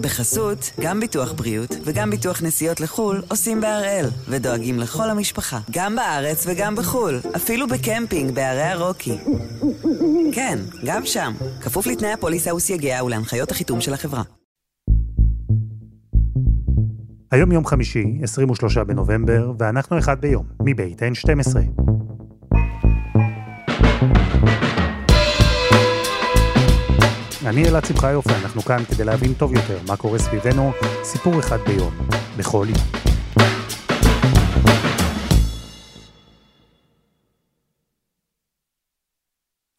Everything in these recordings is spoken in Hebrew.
בחסות, גם ביטוח בריאות וגם ביטוח נסיעות לחו"ל עושים בהראל, ודואגים לכל המשפחה, גם בארץ וגם בחו"ל, אפילו בקמפינג בערי הרוקי. כן, גם שם, כפוף לתנאי הפוליסה וסייגיה ולהנחיות החיתום של החברה. היום יום חמישי, 23 בנובמבר, ואנחנו אחד ביום, מבית N12. אני אלעד שמחה יופי, אנחנו כאן כדי להבין טוב יותר מה קורה סביבנו, סיפור אחד ביום, בכל יום.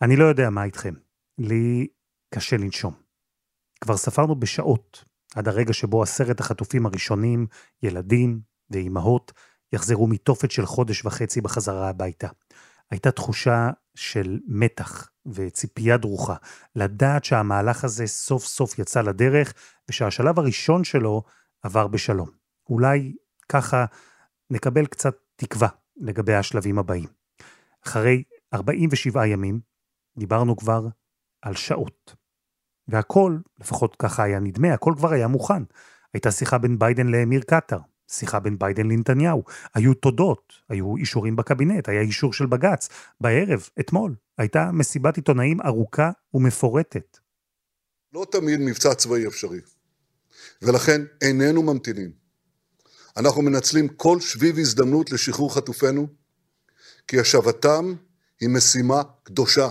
אני לא יודע מה איתכם, לי קשה לנשום. כבר ספרנו בשעות עד הרגע שבו עשרת החטופים הראשונים, ילדים ואימהות, יחזרו מתופת של חודש וחצי בחזרה הביתה. הייתה תחושה של מתח וציפייה דרוכה, לדעת שהמהלך הזה סוף סוף יצא לדרך, ושהשלב הראשון שלו עבר בשלום. אולי ככה נקבל קצת תקווה לגבי השלבים הבאים. אחרי 47 ימים, דיברנו כבר על שעות. והכל, לפחות ככה היה נדמה, הכל כבר היה מוכן. הייתה שיחה בין ביידן לאמיר קטאר, שיחה בין ביידן לנתניהו. היו תודות, היו אישורים בקבינט, היה אישור של בג"ץ. בערב, אתמול, הייתה מסיבת עיתונאים ארוכה ומפורטת. לא תמיד מבצע צבאי אפשרי, ולכן איננו ממתינים. אנחנו מנצלים כל שביב הזדמנות לשחרור חטופינו, כי השבתם היא משימה קדושה.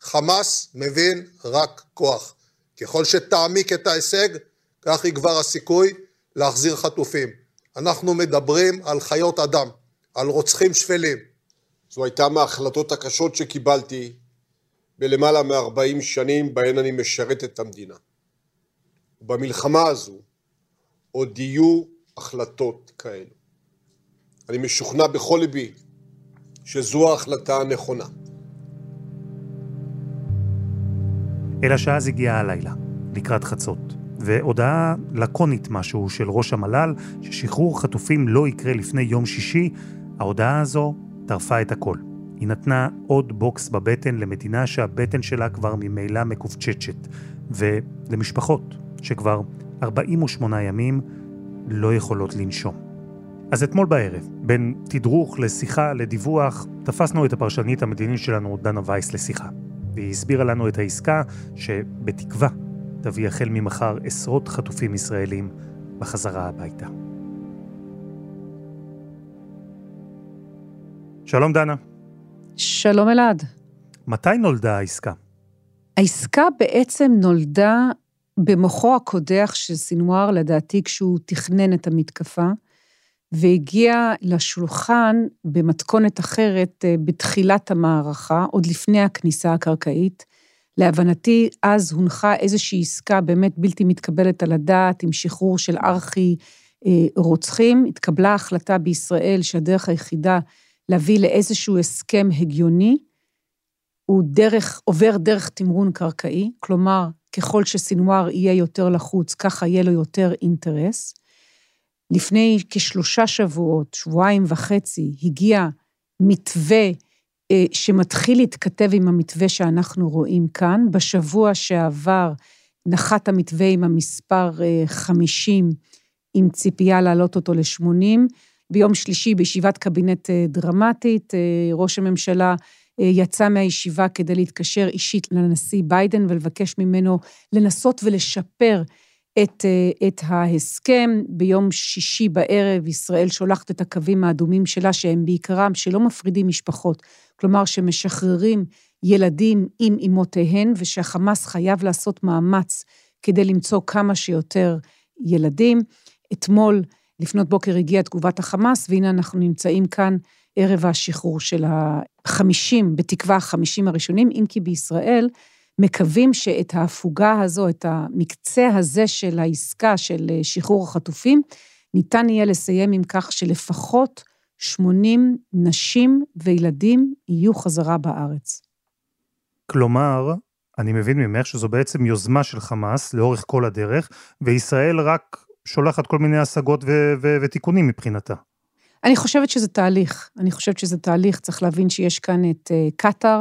חמאס מבין רק כוח. ככל שתעמיק את ההישג, כך יגבר הסיכוי להחזיר חטופים. אנחנו מדברים על חיות אדם, על רוצחים שפלים. זו הייתה מההחלטות הקשות שקיבלתי בלמעלה מ-40 שנים בהן אני משרת את המדינה. במלחמה הזו עוד יהיו החלטות כאלו. אני משוכנע בכל ליבי שזו ההחלטה הנכונה. אלא שאז הגיעה הלילה, לקראת חצות. והודעה לקונית משהו של ראש המל"ל, ששחרור חטופים לא יקרה לפני יום שישי, ההודעה הזו טרפה את הכל. היא נתנה עוד בוקס בבטן למדינה שהבטן שלה כבר ממילא מקווצ'צ'ת, ולמשפחות שכבר 48 ימים לא יכולות לנשום. אז אתמול בערב, בין תדרוך לשיחה לדיווח, תפסנו את הפרשנית המדינית שלנו, דנה וייס, לשיחה. והיא הסבירה לנו את העסקה שבתקווה תביא החל ממחר עשרות חטופים ישראלים בחזרה הביתה. שלום דנה. שלום אלעד. מתי נולדה העסקה? העסקה בעצם נולדה במוחו הקודח של סינואר, לדעתי, כשהוא תכנן את המתקפה, והגיע לשולחן במתכונת אחרת אה, בתחילת המערכה, עוד לפני הכניסה הקרקעית, להבנתי, אז הונחה איזושהי עסקה באמת בלתי מתקבלת על הדעת, עם שחרור של ארכי אה, רוצחים. התקבלה החלטה בישראל שהדרך היחידה להביא לאיזשהו הסכם הגיוני, הוא דרך, עובר דרך תמרון קרקעי, כלומר, ככל שסינואר יהיה יותר לחוץ, ככה יהיה לו יותר אינטרס. לפני כשלושה שבועות, שבועיים וחצי, הגיע מתווה שמתחיל להתכתב עם המתווה שאנחנו רואים כאן. בשבוע שעבר נחת המתווה עם המספר 50, אה, עם ציפייה להעלות אותו ל-80. ביום שלישי, בישיבת קבינט אה, דרמטית, ראש הממשלה יצא מהישיבה כדי להתקשר אישית לנשיא ביידן ולבקש ממנו לנסות ולשפר את, את ההסכם. ביום שישי בערב ישראל שולחת את הקווים האדומים שלה, שהם בעיקרם שלא מפרידים משפחות, כלומר שמשחררים ילדים עם אמותיהן, ושהחמאס חייב לעשות מאמץ כדי למצוא כמה שיותר ילדים. אתמול, לפנות בוקר, הגיעה תגובת החמאס, והנה אנחנו נמצאים כאן ערב השחרור של החמישים, בתקווה החמישים הראשונים, אם כי בישראל מקווים שאת ההפוגה הזו, את המקצה הזה של העסקה של שחרור החטופים, ניתן יהיה לסיים עם כך שלפחות 80 נשים וילדים יהיו חזרה בארץ. כלומר, אני מבין ממך שזו בעצם יוזמה של חמאס לאורך כל הדרך, וישראל רק שולחת כל מיני השגות ו- ו- ותיקונים מבחינתה. אני חושבת שזה תהליך. אני חושבת שזה תהליך, צריך להבין שיש כאן את uh, קטאר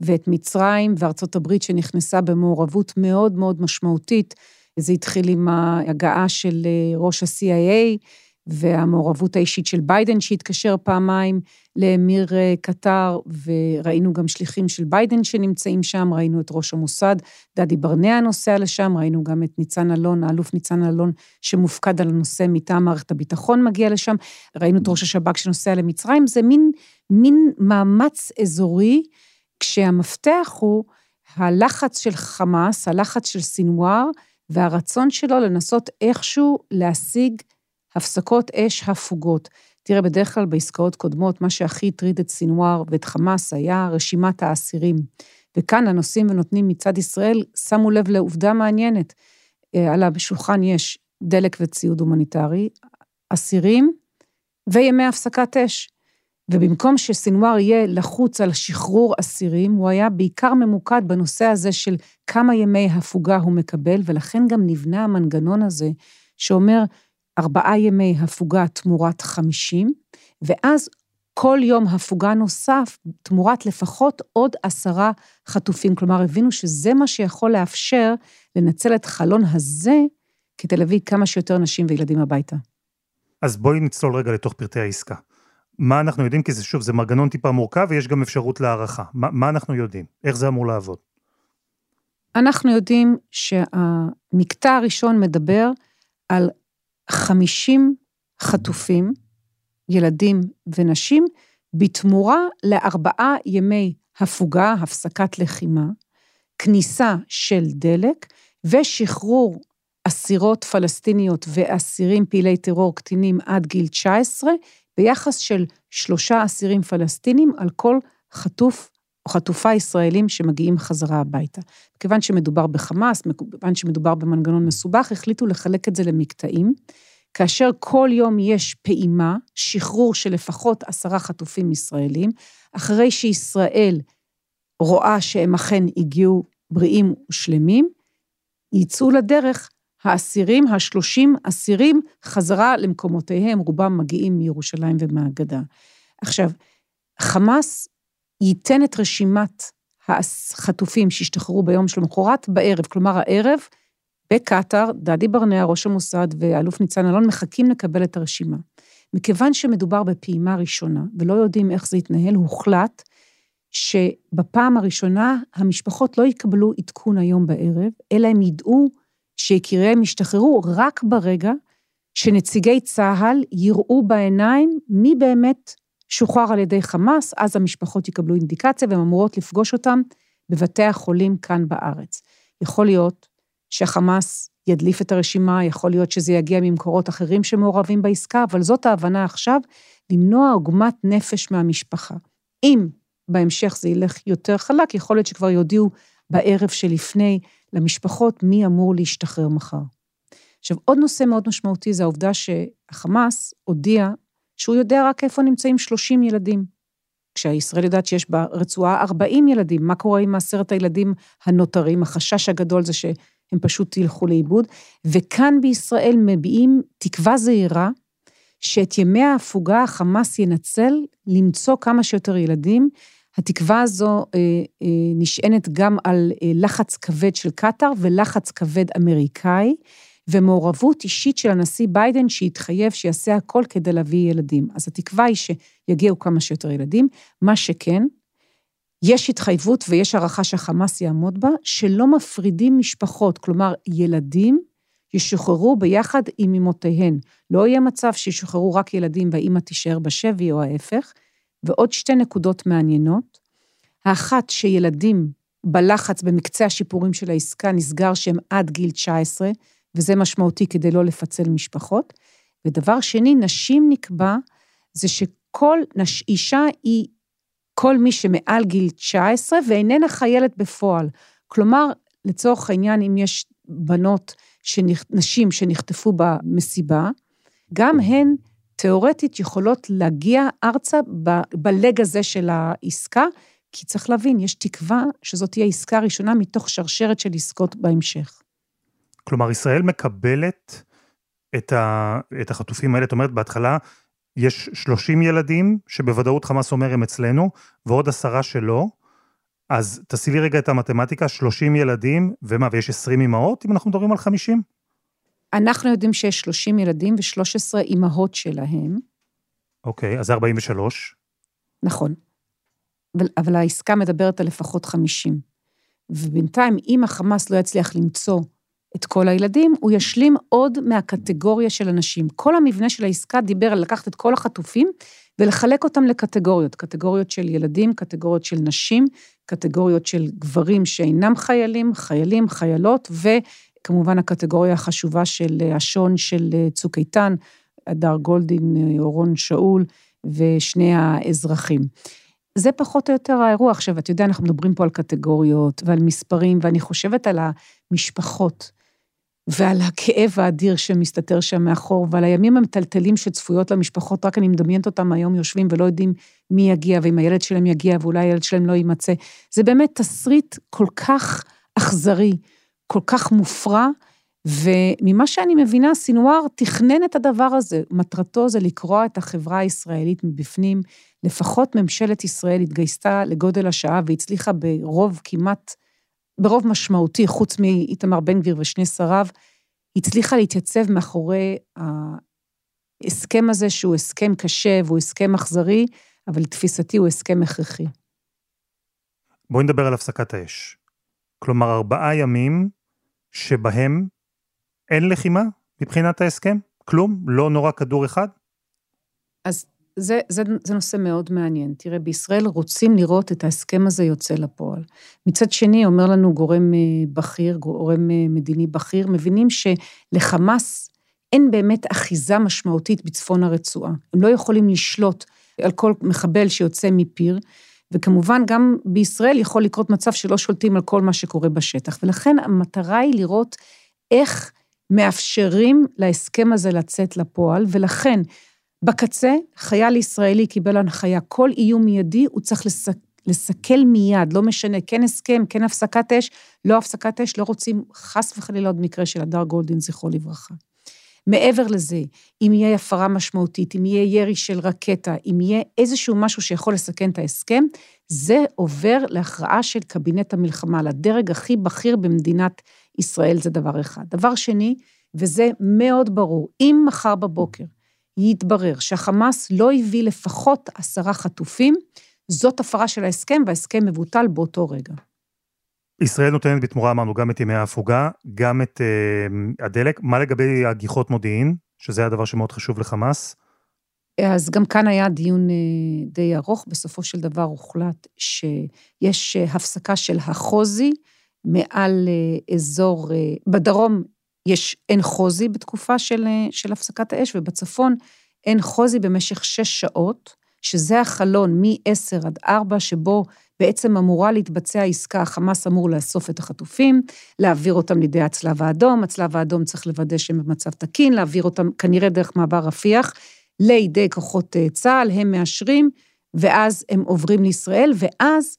ואת מצרים וארצות הברית שנכנסה במעורבות מאוד מאוד משמעותית. זה התחיל עם ההגעה של אה, ראש ה-CIA והמעורבות האישית של ביידן שהתקשר פעמיים לאמיר אה, קטר, וראינו גם שליחים של ביידן שנמצאים שם, ראינו את ראש המוסד, דדי ברנע נוסע לשם, ראינו גם את ניצן אלון, האלוף ניצן אלון, שמופקד על הנושא מטעם מערכת הביטחון מגיע לשם, ראינו את ראש השב"כ שנוסע למצרים, זה מין, מין מאמץ אזורי, כשהמפתח הוא הלחץ של חמאס, הלחץ של סינואר, והרצון שלו לנסות איכשהו להשיג הפסקות אש הפוגות. תראה, בדרך כלל בעסקאות קודמות, מה שהכי הטריד את סינואר ואת חמאס היה רשימת האסירים. וכאן הנושאים ונותנים מצד ישראל שמו לב לעובדה מעניינת. אה, על השולחן יש דלק וציוד הומניטרי, אסירים וימי הפסקת אש. ובמקום שסינואר יהיה לחוץ על שחרור אסירים, הוא היה בעיקר ממוקד בנושא הזה של כמה ימי הפוגה הוא מקבל, ולכן גם נבנה המנגנון הזה, שאומר ארבעה ימי הפוגה תמורת חמישים, ואז כל יום הפוגה נוסף תמורת לפחות עוד עשרה חטופים. כלומר, הבינו שזה מה שיכול לאפשר לנצל את חלון הזה כדי להביא כמה שיותר נשים וילדים הביתה. אז בואי נצלול רגע לתוך פרטי העסקה. מה אנחנו יודעים? כי זה שוב, זה מנגנון טיפה מורכב ויש גם אפשרות להערכה. מה, מה אנחנו יודעים? איך זה אמור לעבוד? אנחנו יודעים שהמקטע הראשון מדבר על 50 חטופים, ילדים ונשים, בתמורה לארבעה ימי הפוגה, הפסקת לחימה, כניסה של דלק ושחרור אסירות פלסטיניות ואסירים פעילי טרור קטינים עד גיל 19, ביחס של שלושה אסירים פלסטינים על כל חטוף או חטופה ישראלים שמגיעים חזרה הביתה. כיוון שמדובר בחמאס, מכיוון שמדובר במנגנון מסובך, החליטו לחלק את זה למקטעים. כאשר כל יום יש פעימה, שחרור של לפחות עשרה חטופים ישראלים, אחרי שישראל רואה שהם אכן הגיעו בריאים ושלמים, יצאו לדרך האסירים, השלושים אסירים, חזרה למקומותיהם, רובם מגיעים מירושלים ומהגדה. עכשיו, חמאס ייתן את רשימת החטופים שהשתחררו ביום שלמחרת בערב, כלומר הערב, בקטאר, דדי ברנע, ראש המוסד ואלוף ניצן אלון מחכים לקבל את הרשימה. מכיוון שמדובר בפעימה ראשונה ולא יודעים איך זה יתנהל, הוחלט שבפעם הראשונה המשפחות לא יקבלו עדכון היום בערב, אלא הם ידעו שיקיריהם ישתחררו רק ברגע שנציגי צה"ל יראו בעיניים מי באמת שוחרר על ידי חמאס, אז המשפחות יקבלו אינדיקציה והן אמורות לפגוש אותם בבתי החולים כאן בארץ. יכול להיות שהחמאס ידליף את הרשימה, יכול להיות שזה יגיע ממקורות אחרים שמעורבים בעסקה, אבל זאת ההבנה עכשיו, למנוע עוגמת נפש מהמשפחה. אם בהמשך זה ילך יותר חלק, יכול להיות שכבר יודיעו בערב שלפני למשפחות מי אמור להשתחרר מחר. עכשיו, עוד נושא מאוד משמעותי זה העובדה שהחמאס הודיע שהוא יודע רק איפה נמצאים 30 ילדים. כשהישראל יודעת שיש ברצועה 40 ילדים, מה קורה עם עשרת הילדים הנותרים? החשש הגדול זה שהם פשוט ילכו לאיבוד. וכאן בישראל מביעים תקווה זהירה שאת ימי ההפוגה החמאס ינצל למצוא כמה שיותר ילדים, התקווה הזו אה, אה, נשענת גם על אה, לחץ כבד של קטאר ולחץ כבד אמריקאי, ומעורבות אישית של הנשיא ביידן שהתחייב שיעשה הכל כדי להביא ילדים. אז התקווה היא שיגיעו כמה שיותר ילדים. מה שכן, יש התחייבות ויש הערכה שהחמאס יעמוד בה, שלא מפרידים משפחות, כלומר, ילדים ישוחררו ביחד עם אמותיהן. לא יהיה מצב שישוחררו רק ילדים והאימא תישאר בשבי או ההפך, ועוד שתי נקודות מעניינות. האחת, שילדים בלחץ במקצה השיפורים של העסקה נסגר שהם עד גיל 19, וזה משמעותי כדי לא לפצל משפחות. ודבר שני, נשים נקבע, זה שכל נש... אישה היא כל מי שמעל גיל 19 ואיננה חיילת בפועל. כלומר, לצורך העניין, אם יש בנות, שנכ... נשים שנחטפו במסיבה, גם הן תיאורטית יכולות להגיע ארצה בלג הזה של העסקה, כי צריך להבין, יש תקווה שזאת תהיה עסקה ראשונה מתוך שרשרת של עסקות בהמשך. כלומר, ישראל מקבלת את, ה, את החטופים האלה, זאת אומרת, בהתחלה יש 30 ילדים, שבוודאות חמאס אומר הם אצלנו, ועוד עשרה שלא, אז תעשי לי רגע את המתמטיקה, 30 ילדים, ומה, ויש 20 אמהות, אם אנחנו מדברים על 50? אנחנו יודעים שיש 30 ילדים ו-13 אימהות שלהם. אוקיי, אז זה 43. נכון. אבל, אבל העסקה מדברת על לפחות 50. ובינתיים, אם החמאס לא יצליח למצוא את כל הילדים, הוא ישלים עוד מהקטגוריה של אנשים. כל המבנה של העסקה דיבר על לקחת את כל החטופים ולחלק אותם לקטגוריות, קטגוריות של ילדים, קטגוריות של נשים, קטגוריות של גברים שאינם חיילים, חיילים, חיילות, וכמובן הקטגוריה החשובה של השון של צוק איתן, הדר גולדין, אורון שאול ושני האזרחים. זה פחות או יותר האירוע. עכשיו, אתה יודע, אנחנו מדברים פה על קטגוריות ועל מספרים, ואני חושבת על המשפחות ועל הכאב האדיר שמסתתר שם מאחור, ועל הימים המטלטלים שצפויות למשפחות, רק אני מדמיינת אותם היום יושבים ולא יודעים מי יגיע, ואם הילד שלהם יגיע, ואולי הילד שלהם לא יימצא. זה באמת תסריט כל כך אכזרי, כל כך מופרע, וממה שאני מבינה, סינואר תכנן את הדבר הזה. מטרתו זה לקרוע את החברה הישראלית מבפנים. לפחות ממשלת ישראל התגייסה לגודל השעה והצליחה ברוב כמעט, ברוב משמעותי, חוץ מאיתמר בן גביר ושני שריו, הצליחה להתייצב מאחורי ההסכם הזה, שהוא הסכם קשה והוא הסכם אכזרי, אבל לתפיסתי הוא הסכם הכרחי. בואי נדבר על הפסקת האש. כלומר, ארבעה ימים שבהם אין לחימה מבחינת ההסכם? כלום? לא נורא כדור אחד? אז זה, זה, זה נושא מאוד מעניין. תראה, בישראל רוצים לראות את ההסכם הזה יוצא לפועל. מצד שני, אומר לנו גורם אה, בכיר, גורם אה, מדיני בכיר, מבינים שלחמאס אין באמת אחיזה משמעותית בצפון הרצועה. הם לא יכולים לשלוט על כל מחבל שיוצא מפיר, וכמובן גם בישראל יכול לקרות מצב שלא שולטים על כל מה שקורה בשטח. ולכן המטרה היא לראות איך מאפשרים להסכם הזה לצאת לפועל, ולכן בקצה, חייל ישראלי קיבל הנחיה, כל איום מיידי הוא צריך לסק, לסכל מיד, לא משנה, כן הסכם, כן הפסקת אש, לא הפסקת אש, לא רוצים חס וחלילה עוד מקרה של הדר גולדין, זכרו לברכה. מעבר לזה, אם יהיה הפרה משמעותית, אם יהיה ירי של רקטה, אם יהיה איזשהו משהו שיכול לסכן את ההסכם, זה עובר להכרעה של קבינט המלחמה, לדרג הכי בכיר במדינת ישראל, זה דבר אחד. דבר שני, וזה מאוד ברור, אם מחר בבוקר יתברר שהחמאס לא הביא לפחות עשרה חטופים, זאת הפרה של ההסכם, וההסכם מבוטל באותו רגע. ישראל נותנת בתמורה, אמרנו, גם את ימי ההפוגה, גם את uh, הדלק. מה לגבי הגיחות מודיעין, שזה הדבר שמאוד חשוב לחמאס? אז גם כאן היה דיון אה, די ארוך, בסופו של דבר הוחלט שיש אה, הפסקה של החוזי מעל אזור, בדרום יש אין חוזי בתקופה של, של הפסקת האש, ובצפון אין חוזי במשך שש שעות, שזה החלון מ-10 עד 4, שבו בעצם אמורה להתבצע עסקה, החמאס אמור לאסוף את החטופים, להעביר אותם לידי הצלב האדום, הצלב האדום צריך לוודא שהם במצב תקין, להעביר אותם כנראה דרך מעבר רפיח, לידי כוחות אה, צה"ל, הם מאשרים, ואז הם עוברים לישראל, ואז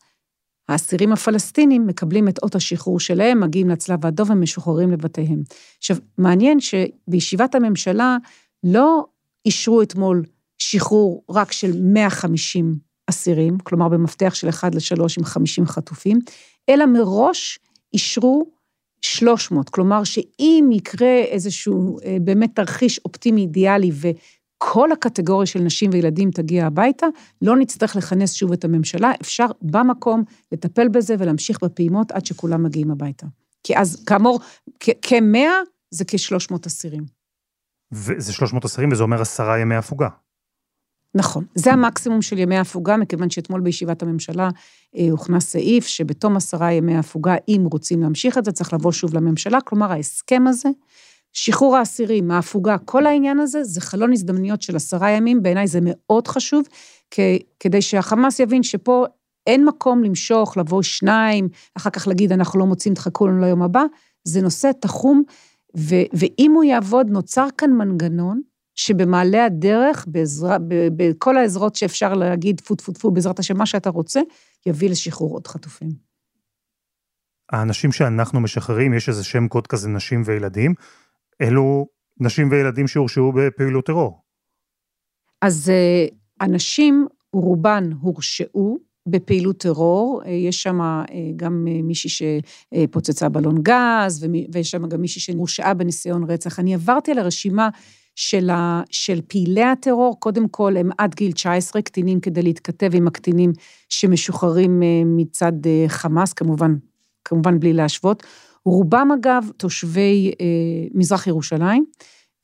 האסירים הפלסטינים מקבלים את אות השחרור שלהם, מגיעים לצלב האדום ומשוחררים לבתיהם. עכשיו, מעניין שבישיבת הממשלה לא אישרו אתמול שחרור רק של 150 אסירים, כלומר במפתח של 1 ל-3 עם 50 חטופים, אלא מראש אישרו 300, כלומר שאם יקרה איזשהו אה, באמת תרחיש אופטימי אידיאלי כל הקטגוריה של נשים וילדים תגיע הביתה, לא נצטרך לכנס שוב את הממשלה, אפשר במקום לטפל בזה ולהמשיך בפעימות עד שכולם מגיעים הביתה. כי אז, כאמור, כמאה זה כ-300 אסירים. וזה 300 אסירים, וזה אומר עשרה ימי הפוגה. נכון. זה המקסימום של ימי הפוגה, מכיוון שאתמול בישיבת הממשלה אה, הוכנס סעיף שבתום עשרה ימי הפוגה, אם רוצים להמשיך את זה, צריך לבוא שוב לממשלה. כלומר, ההסכם הזה שחרור האסירים, ההפוגה, כל העניין הזה, זה חלון הזדמנויות של עשרה ימים, בעיניי זה מאוד חשוב, כדי שהחמאס יבין שפה אין מקום למשוך, לבוא שניים, אחר כך להגיד, אנחנו לא מוצאים, תחכו לנו ליום הבא, זה נושא תחום, ו, ואם הוא יעבוד, נוצר כאן מנגנון, שבמעלה הדרך, בעזרה, בכל העזרות שאפשר להגיד, טפו טפו טפו, בעזרת השם, מה שאתה רוצה, יביא לשחרור עוד חטופים. האנשים שאנחנו משחררים, יש איזה שם קוד כזה, נשים וילדים, אלו נשים וילדים שהורשעו בפעילות טרור. אז אה, אנשים, רובן הורשעו, בפעילות טרור, יש שם גם מישהי שפוצצה בלון גז, ויש שם גם מישהי שהורשעה בניסיון רצח. אני עברתי על הרשימה של, ה, של פעילי הטרור, קודם כל הם עד גיל 19 קטינים כדי להתכתב עם הקטינים שמשוחררים מצד חמאס, כמובן, כמובן בלי להשוות. רובם אגב תושבי אה, מזרח ירושלים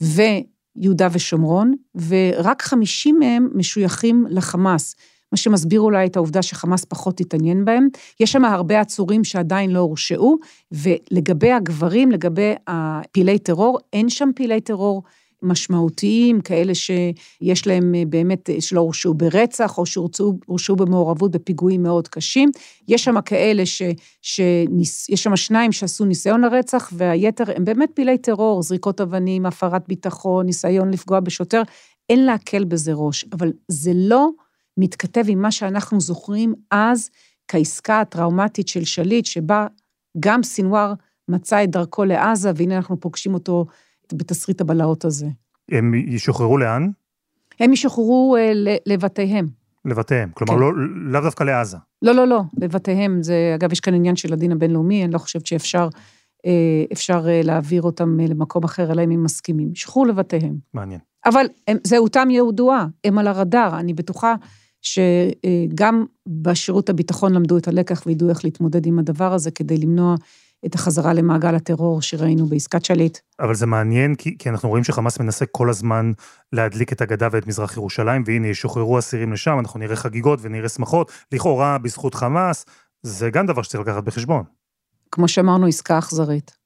ויהודה ושומרון, ורק 50 מהם משויכים לחמאס. מה שמסביר אולי את העובדה שחמאס פחות התעניין בהם. יש שם הרבה עצורים שעדיין לא הורשעו, ולגבי הגברים, לגבי הפעילי טרור, אין שם פעילי טרור משמעותיים, כאלה שיש להם אה, באמת, אה, שלא הורשעו ברצח, או שהורשעו במעורבות בפיגועים מאוד קשים. יש שם כאלה ש... שניס, יש שם שניים שעשו ניסיון לרצח, והיתר הם באמת פעילי טרור, זריקות אבנים, הפרת ביטחון, ניסיון לפגוע בשוטר. אין להקל בזה ראש, אבל זה לא מתכתב עם מה שאנחנו זוכרים אז כעסקה הטראומטית של שליט, שבה גם סינואר מצא את דרכו לעזה, והנה אנחנו פוגשים אותו בתסריט הבלהות הזה. הם ישוחררו לאן? הם ישוחררו אה, לבתיהם. לבתיהם, כלומר כן. לא, לאו דווקא לעזה. לא, לא, לא, לבתיהם. זה, אגב, יש כאן עניין של הדין הבינלאומי, אני לא חושבת שאפשר אה, אפשר אה, להעביר אותם אה, למקום אחר, אלא אם הם מסכימים. ישוחררו לבתיהם. מעניין. אבל הם, זהותם ידועה, הם על הרדאר. אני בטוחה שגם בשירות הביטחון למדו את הלקח וידעו איך להתמודד עם הדבר הזה כדי למנוע את החזרה למעגל הטרור שראינו בעסקת שליט. אבל זה מעניין, כי, כי אנחנו רואים שחמאס מנסה כל הזמן להדליק את הגדה ואת מזרח ירושלים, והנה, ישוחררו אסירים לשם, אנחנו נראה חגיגות ונראה שמחות, לכאורה בזכות חמאס, זה גם דבר שצריך לקחת בחשבון. כמו שאמרנו, עסקה אכזרית.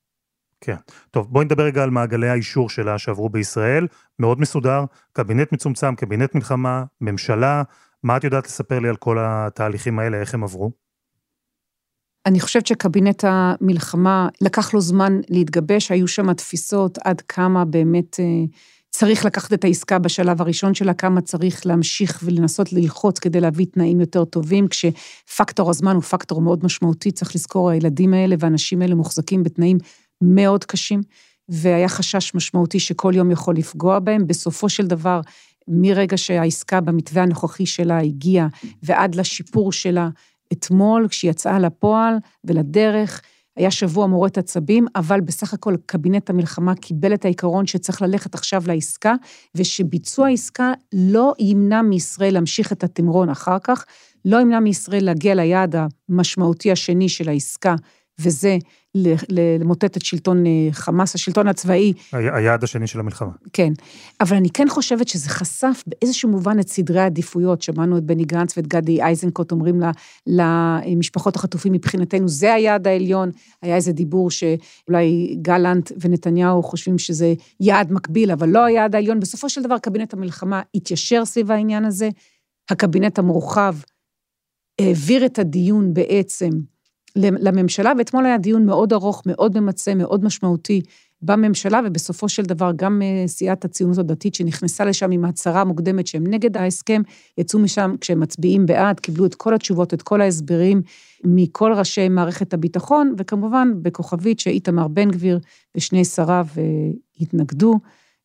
כן. טוב, בואי נדבר רגע על מעגלי האישור שלה שעברו בישראל. מאוד מסודר, קבינט מצומצם, קבינט מלחמה, ממשלה. מה את יודעת לספר לי על כל התהליכים האלה, איך הם עברו? אני חושבת שקבינט המלחמה, לקח לו זמן להתגבש, היו שם תפיסות עד כמה באמת אה, צריך לקחת את העסקה בשלב הראשון שלה, כמה צריך להמשיך ולנסות ללחוץ כדי להביא תנאים יותר טובים, כשפקטור הזמן הוא פקטור מאוד משמעותי, צריך לזכור, הילדים האלה והאנשים האלה מוחזקים בתנאים מאוד קשים, והיה חשש משמעותי שכל יום יכול לפגוע בהם. בסופו של דבר, מרגע שהעסקה במתווה הנוכחי שלה הגיעה ועד לשיפור שלה, אתמול, כשהיא יצאה לפועל ולדרך, היה שבוע מורט עצבים, אבל בסך הכל קבינט המלחמה קיבל את העיקרון שצריך ללכת עכשיו לעסקה, ושביצוע העסקה לא ימנע מישראל להמשיך את התמרון אחר כך, לא ימנע מישראל להגיע ליעד המשמעותי השני של העסקה, וזה למוטט את שלטון אה, חמאס, השלטון הצבאי. היעד השני של המלחמה. כן, אבל אני כן חושבת שזה חשף באיזשהו מובן את סדרי העדיפויות. שמענו את בני גנץ ואת גדי איזנקוט אומרים לה, למשפחות החטופים, מבחינתנו זה היעד העליון. היה איזה דיבור שאולי גלנט ונתניהו חושבים שזה יעד מקביל, אבל לא היעד העליון. בסופו של דבר קבינט המלחמה התיישר סביב העניין הזה. הקבינט המורחב העביר את הדיון בעצם לממשלה, ואתמול היה דיון מאוד ארוך, מאוד ממצה, מאוד משמעותי בממשלה, ובסופו של דבר גם אה, סיעת הציונות הדתית שנכנסה לשם עם הצהרה מוקדמת שהם נגד ההסכם, יצאו משם כשהם מצביעים בעד, קיבלו את כל התשובות, את כל ההסברים מכל ראשי מערכת הביטחון, וכמובן בכוכבית שאיתמר בן גביר ושני שריו אה, התנגדו,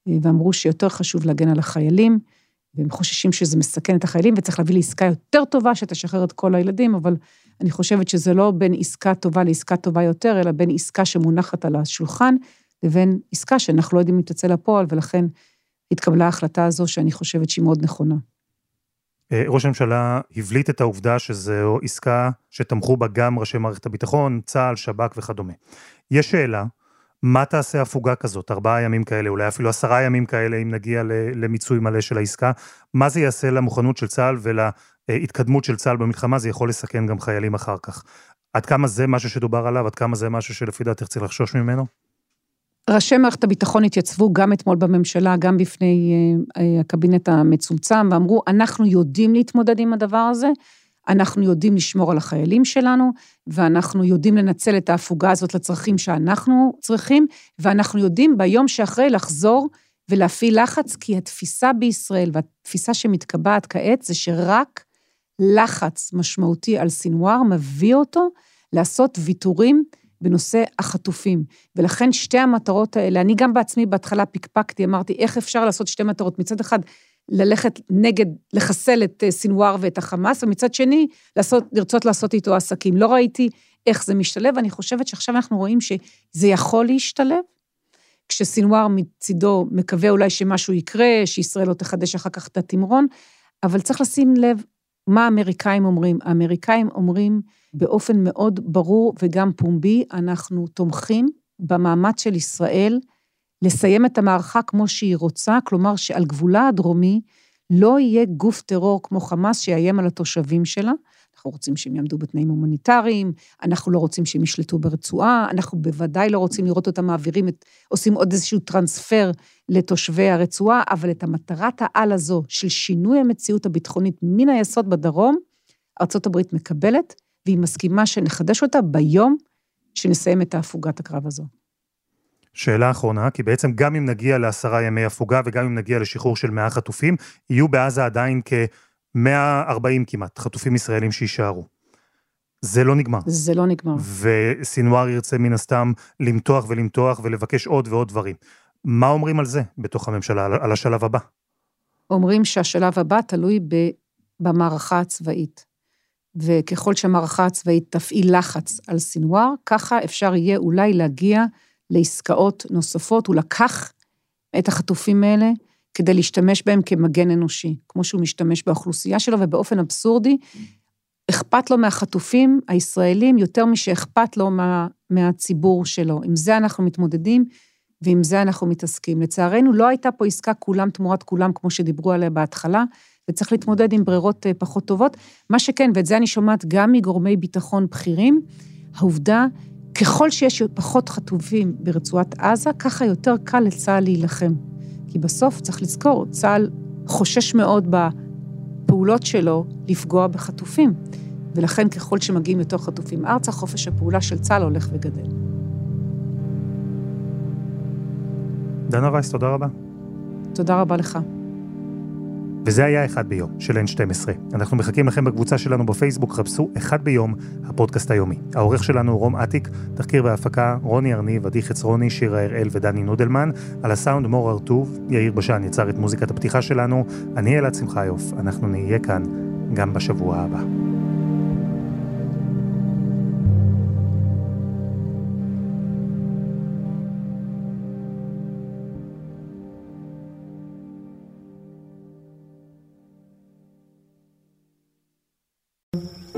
אה, ואמרו שיותר חשוב להגן על החיילים. והם חוששים שזה מסכן את החיילים, וצריך להביא לעסקה יותר טובה שתשחרר את כל הילדים, אבל אני חושבת שזה לא בין עסקה טובה לעסקה טובה יותר, אלא בין עסקה שמונחת על השולחן, לבין עסקה שאנחנו לא יודעים אם תצא לפועל, ולכן התקבלה ההחלטה הזו שאני חושבת שהיא מאוד נכונה. אה, ראש הממשלה הבליט את העובדה שזו עסקה שתמכו בה גם ראשי מערכת הביטחון, צה"ל, שב"כ וכדומה. יש שאלה, מה תעשה הפוגה כזאת, ארבעה ימים כאלה, אולי אפילו עשרה ימים כאלה, אם נגיע למיצוי מלא של העסקה? מה זה יעשה למוכנות של צה"ל ולהתקדמות של צה"ל במלחמה? זה יכול לסכן גם חיילים אחר כך. עד כמה זה משהו שדובר עליו? עד כמה זה משהו שלפי דעתך צריך לחשוש ממנו? ראשי מערכת הביטחון התייצבו גם אתמול בממשלה, גם בפני אה, אה, הקבינט המצומצם, ואמרו, אנחנו יודעים להתמודד עם הדבר הזה, אנחנו יודעים לשמור על החיילים שלנו, ואנחנו יודעים לנצל את ההפוגה הזאת לצרכים שאנחנו צריכים, ואנחנו יודעים ביום שאחרי לחזור ולהפעיל לחץ, כי התפיסה בישראל והתפיסה שמתקבעת כעת זה שרק לחץ משמעותי על סינואר מביא אותו לעשות ויתורים בנושא החטופים. ולכן שתי המטרות האלה, אני גם בעצמי בהתחלה פקפקתי, אמרתי, איך אפשר לעשות שתי מטרות? מצד אחד, ללכת נגד, לחסל את אה, סינואר ואת החמאס, ומצד שני, לעשות, לרצות לעשות איתו עסקים. לא ראיתי איך זה משתלב, ואני חושבת שעכשיו אנחנו רואים שזה יכול להשתלב. כשסינואר מצידו מקווה אולי שמשהו יקרה, שישראל לא תחדש אחר כך את התמרון, אבל צריך לשים לב מה האמריקאים אומרים. האמריקאים אומרים באופן מאוד ברור וגם פומבי, אנחנו תומכים במאמץ של ישראל לסיים את המערכה כמו שהיא רוצה, כלומר שעל גבולה הדרומי לא יהיה גוף טרור כמו חמאס שיאיים על התושבים שלה. אנחנו רוצים שהם יעמדו בתנאים הומניטריים, אנחנו לא רוצים שהם ישלטו ברצועה, אנחנו בוודאי לא רוצים לראות אותם מעבירים, את, עושים עוד איזשהו טרנספר לתושבי הרצועה, אבל את המטרת העל הזו של שינוי המציאות הביטחונית מן היסוד בדרום, ארה"ב מקבלת, והיא מסכימה שנחדש אותה ביום שנסיים את ההפוגת הקרב הזו. שאלה אחרונה, כי בעצם גם אם נגיע לעשרה ימי הפוגה וגם אם נגיע לשחרור של 100 חטופים, יהיו בעזה עדיין כ-140 כמעט חטופים ישראלים שיישארו. זה לא נגמר. זה לא נגמר. וסינואר ירצה מן הסתם למתוח ולמתוח ולבקש עוד ועוד דברים. מה אומרים על זה בתוך הממשלה, על השלב הבא? אומרים שהשלב הבא תלוי במערכה הצבאית. וככל שהמערכה הצבאית תפעיל לחץ על סינואר, ככה אפשר יהיה אולי להגיע לעסקאות נוספות. הוא לקח את החטופים האלה כדי להשתמש בהם כמגן אנושי, כמו שהוא משתמש באוכלוסייה שלו, ובאופן אבסורדי, אכפת לו מהחטופים הישראלים יותר משאכפת לו מה, מהציבור שלו. עם זה אנחנו מתמודדים ועם זה אנחנו מתעסקים. לצערנו, לא הייתה פה עסקה כולם תמורת כולם, כמו שדיברו עליה בהתחלה, וצריך להתמודד עם ברירות אה, פחות טובות. מה שכן, ואת זה אני שומעת גם מגורמי ביטחון בכירים, העובדה, ככל שיש פחות חטופים ברצועת עזה, ככה יותר קל לצה"ל להילחם. כי בסוף, צריך לזכור, צה"ל חושש מאוד בפעולות שלו לפגוע בחטופים. ולכן ככל שמגיעים יותר חטופים ארצה, חופש הפעולה של צה"ל הולך וגדל. דנה וייס, תודה רבה. תודה רבה לך. וזה היה אחד ביום של N12. אנחנו מחכים לכם בקבוצה שלנו בפייסבוק, חפשו אחד ביום, הפודקאסט היומי. העורך שלנו הוא רום אטיק, תחקיר והפקה רוני ארניב, עדי חצרוני, שירה הראל ודני נודלמן, על הסאונד מור הרטוב, יאיר בשן יצר את מוזיקת הפתיחה שלנו, אני אלעד שמחיוף, אנחנו נהיה כאן גם בשבוע הבא.